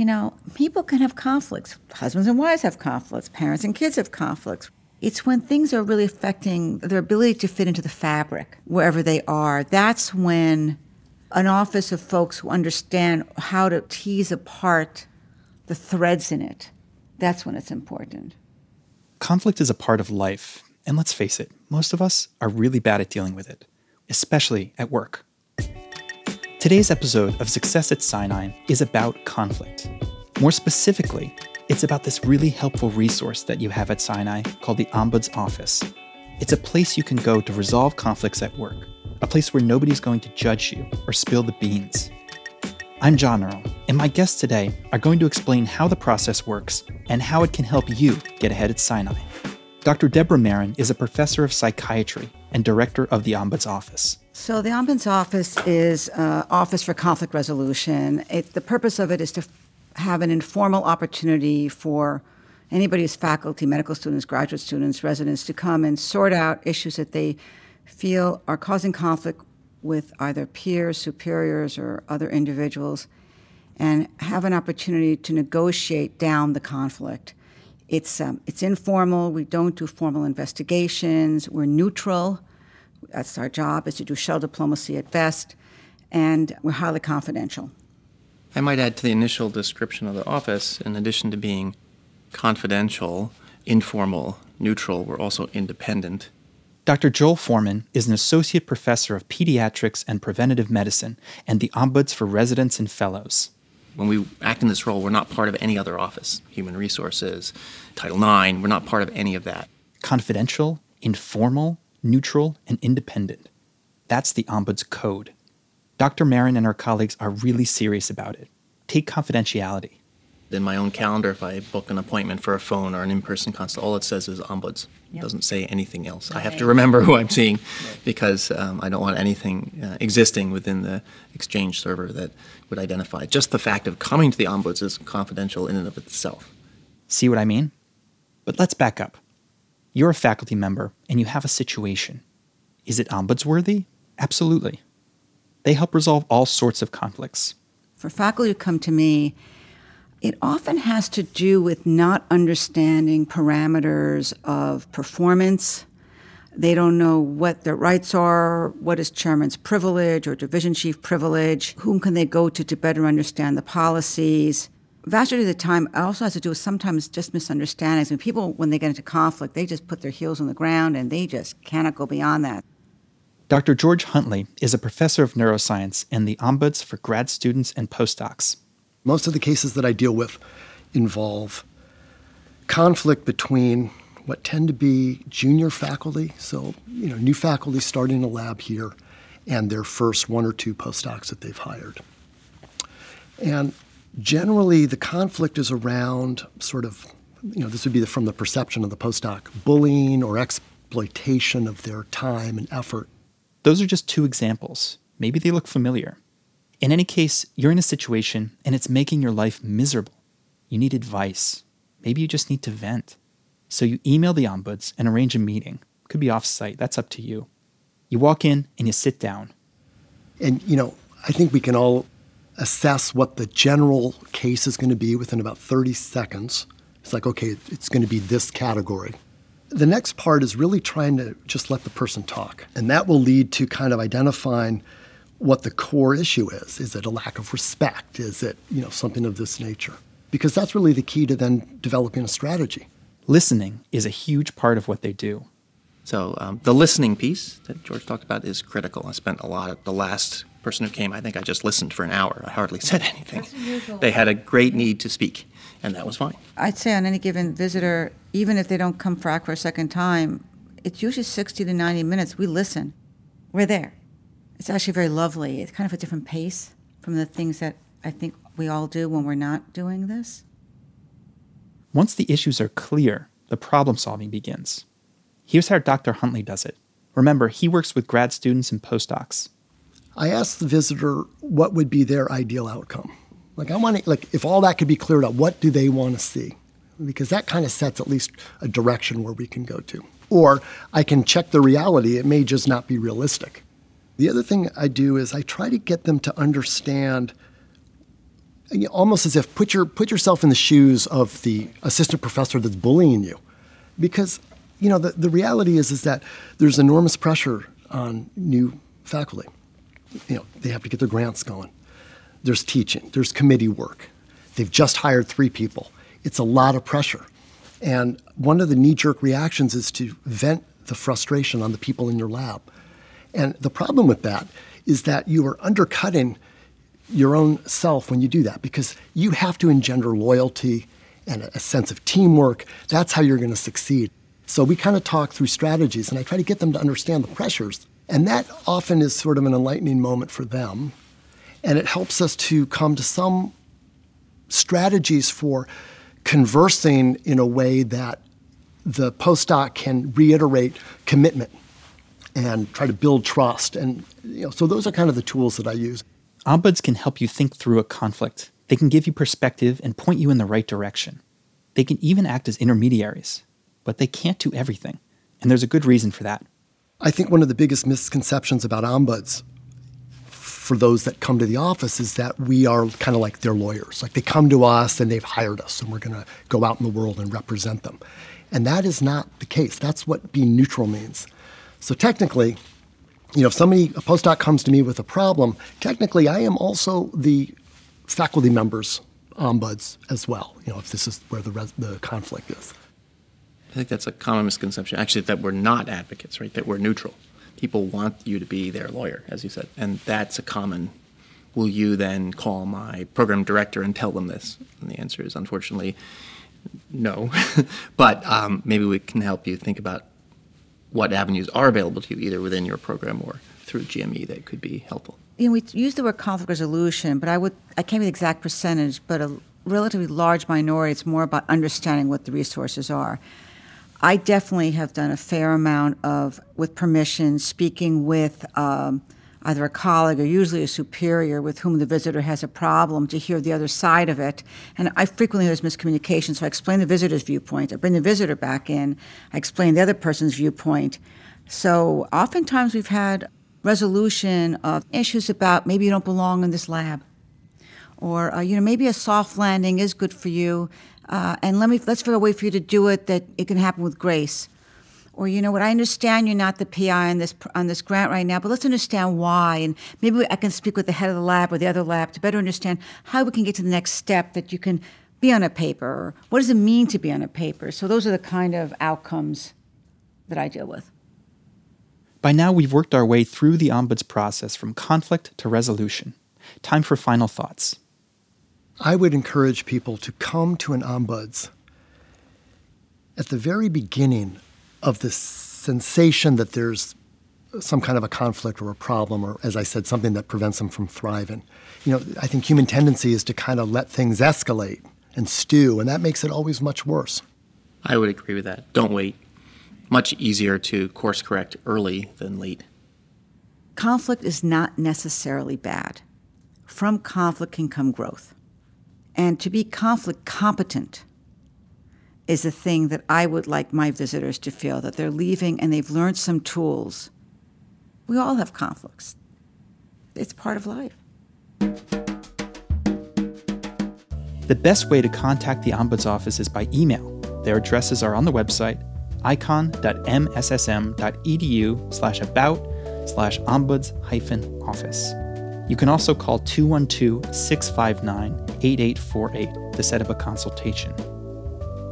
You know, people can have conflicts. Husbands and wives have conflicts. Parents and kids have conflicts. It's when things are really affecting their ability to fit into the fabric wherever they are. That's when an office of folks who understand how to tease apart the threads in it, that's when it's important. Conflict is a part of life. And let's face it, most of us are really bad at dealing with it, especially at work. Today's episode of Success at Sinai is about conflict. More specifically, it's about this really helpful resource that you have at Sinai called the Ombuds Office. It's a place you can go to resolve conflicts at work, a place where nobody's going to judge you or spill the beans. I'm John Earl, and my guests today are going to explain how the process works and how it can help you get ahead at Sinai. Dr. Deborah Marin is a professor of psychiatry and director of the Ombuds Office. So, the Ombuds Office is an office for conflict resolution. It, the purpose of it is to have an informal opportunity for anybody who's faculty, medical students, graduate students, residents to come and sort out issues that they feel are causing conflict with either peers, superiors, or other individuals, and have an opportunity to negotiate down the conflict. It's, um, it's informal. We don't do formal investigations. We're neutral. That's our job, is to do shell diplomacy at best. And we're highly confidential. I might add to the initial description of the office, in addition to being confidential, informal, neutral, we're also independent. Dr. Joel Forman is an associate professor of pediatrics and preventative medicine and the ombuds for residents and fellows. When we act in this role, we're not part of any other office, human resources, Title IX, we're not part of any of that. Confidential, informal, neutral, and independent. That's the Ombuds Code. Dr. Marin and her colleagues are really serious about it. Take confidentiality. In my own calendar, if I book an appointment for a phone or an in person consult, all it says is ombuds. Yep. It doesn't say anything else. I have to remember who I'm seeing because um, I don't want anything uh, existing within the Exchange server that would identify. Just the fact of coming to the ombuds is confidential in and of itself. See what I mean? But let's back up. You're a faculty member and you have a situation. Is it ombuds worthy? Absolutely. They help resolve all sorts of conflicts. For faculty who come to me, it often has to do with not understanding parameters of performance. They don't know what their rights are, what is chairman's privilege or division chief privilege, whom can they go to to better understand the policies. Vast majority of the time, also has to do with sometimes just misunderstandings. When people, when they get into conflict, they just put their heels on the ground and they just cannot go beyond that. Dr. George Huntley is a professor of neuroscience and the ombuds for grad students and postdocs. Most of the cases that I deal with involve conflict between what tend to be junior faculty, so you know, new faculty starting a lab here, and their first one or two postdocs that they've hired. And generally, the conflict is around sort of, you know, this would be from the perception of the postdoc, bullying or exploitation of their time and effort. Those are just two examples. Maybe they look familiar. In any case, you're in a situation and it's making your life miserable. You need advice. Maybe you just need to vent. So you email the ombuds and arrange a meeting. Could be off site, that's up to you. You walk in and you sit down. And, you know, I think we can all assess what the general case is going to be within about 30 seconds. It's like, okay, it's going to be this category. The next part is really trying to just let the person talk. And that will lead to kind of identifying what the core issue is. Is it a lack of respect? Is it, you know, something of this nature? Because that's really the key to then developing a strategy. Listening is a huge part of what they do. So um, the listening piece that George talked about is critical. I spent a lot of the last person who came, I think I just listened for an hour. I hardly said anything. They had a great need to speak, and that was fine. I'd say on any given visitor, even if they don't come back for a second time, it's usually 60 to 90 minutes. We listen. We're there. It's actually very lovely. It's kind of a different pace from the things that I think we all do when we're not doing this. Once the issues are clear, the problem solving begins. Here's how Dr. Huntley does it. Remember, he works with grad students and postdocs. I ask the visitor what would be their ideal outcome. Like I want to like if all that could be cleared up, what do they want to see? Because that kind of sets at least a direction where we can go to. Or I can check the reality, it may just not be realistic. The other thing I do is I try to get them to understand almost as if put your put yourself in the shoes of the assistant professor that's bullying you, because you know the, the reality is is that there's enormous pressure on new faculty. You know they have to get their grants going. There's teaching. There's committee work. They've just hired three people. It's a lot of pressure, and one of the knee jerk reactions is to vent the frustration on the people in your lab. And the problem with that is that you are undercutting your own self when you do that because you have to engender loyalty and a, sense of teamwork. That's how you're going to succeed. So we kind of talk through strategies and I try to get them to understand the pressures. And that often is sort of an enlightening moment for them. And it helps us to come to some strategies for conversing in a way that the postdoc can reiterate commitment and try to build trust. And you know, so those are kind of the tools that I use. Ombuds can help you think through a conflict. They can give you perspective and point you in the right direction. They can even act as intermediaries, but they can't do everything. And there's a good reason for that. I think one of the biggest misconceptions about ombuds for those that come to the office is that we are kind of like their lawyers. Like they come to us and they've hired us and we're going to go out in the world and represent them. And that is not the case. That's what being neutral means. So technically, you know, if somebody, a postdoc comes to me with a problem, technically I am also the faculty members ombuds as well, you know, if this is where the, res- the conflict is. I think that's a common misconception, actually, that we're not advocates, right? That we're neutral. People want you to be their lawyer, as you said. And that's a common, will you then call my program director and tell them this? And the answer is unfortunately no. but um, maybe we can help you think about what avenues are available to you, either within your program or through GME, that could be helpful. You know, we use the word conflict resolution, but I would I can't be the exact percentage, but a relatively large minority. It's more about understanding what the resources are. I definitely have done a fair amount of, with permission, speaking with. Um, either a colleague or usually a superior with whom the visitor has a problem to hear the other side of it. And I frequently there's miscommunication, so I explain the visitor's viewpoint. I bring the visitor back in. I explain the other person's viewpoint. So oftentimes we've had resolution of issues about maybe you don't belong in this lab, or uh, you know maybe a soft landing is good for you, uh, and let me let's figure a way for you to do it that it can happen with grace. Or you know what i understand you're not the pi on this on this grant right now but let's understand why. And maybe i can speak with the head of the lab or the other lab to better understand how we can get to the next step that you can be on a paper. Or what does it mean to be on a paper? So those are the kind of outcomes that i deal with. By now we've worked our way through the ombuds process from conflict to resolution. Time for final thoughts i would encourage people to come to an ombuds at the very beginning of the sensation that there's some kind of a conflict or a problem, or as I said, something that prevents them from thriving. You know, I think human tendency is to kind of let things escalate and stew, and that makes it always much worse. I would agree with that. Don't wait. Much easier to course correct early than late. Conflict is not necessarily bad. From conflict can come growth. And to be conflict competent is a thing that I would like my visitors to feel that they're leaving and they've learned some tools. We all have conflicts, it's part of life. The best way to contact the Ombuds Office is by email. Their addresses are on the website icahn.mssm.edu slash about slash ombuds hyphen office. You can also call 212 659 8848 to set up a consultation.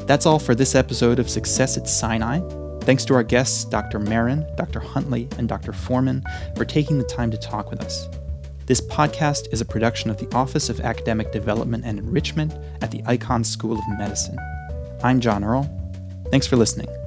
That's all for this episode of Success at Sinai. Thanks to our guests, Dr. Marin, Dr. Huntley, and Dr. Forman, for taking the time to talk with us. This podcast is a production of the Office of Academic Development and Enrichment at the Icahn School of Medicine. I'm John Earl. Thanks for listening.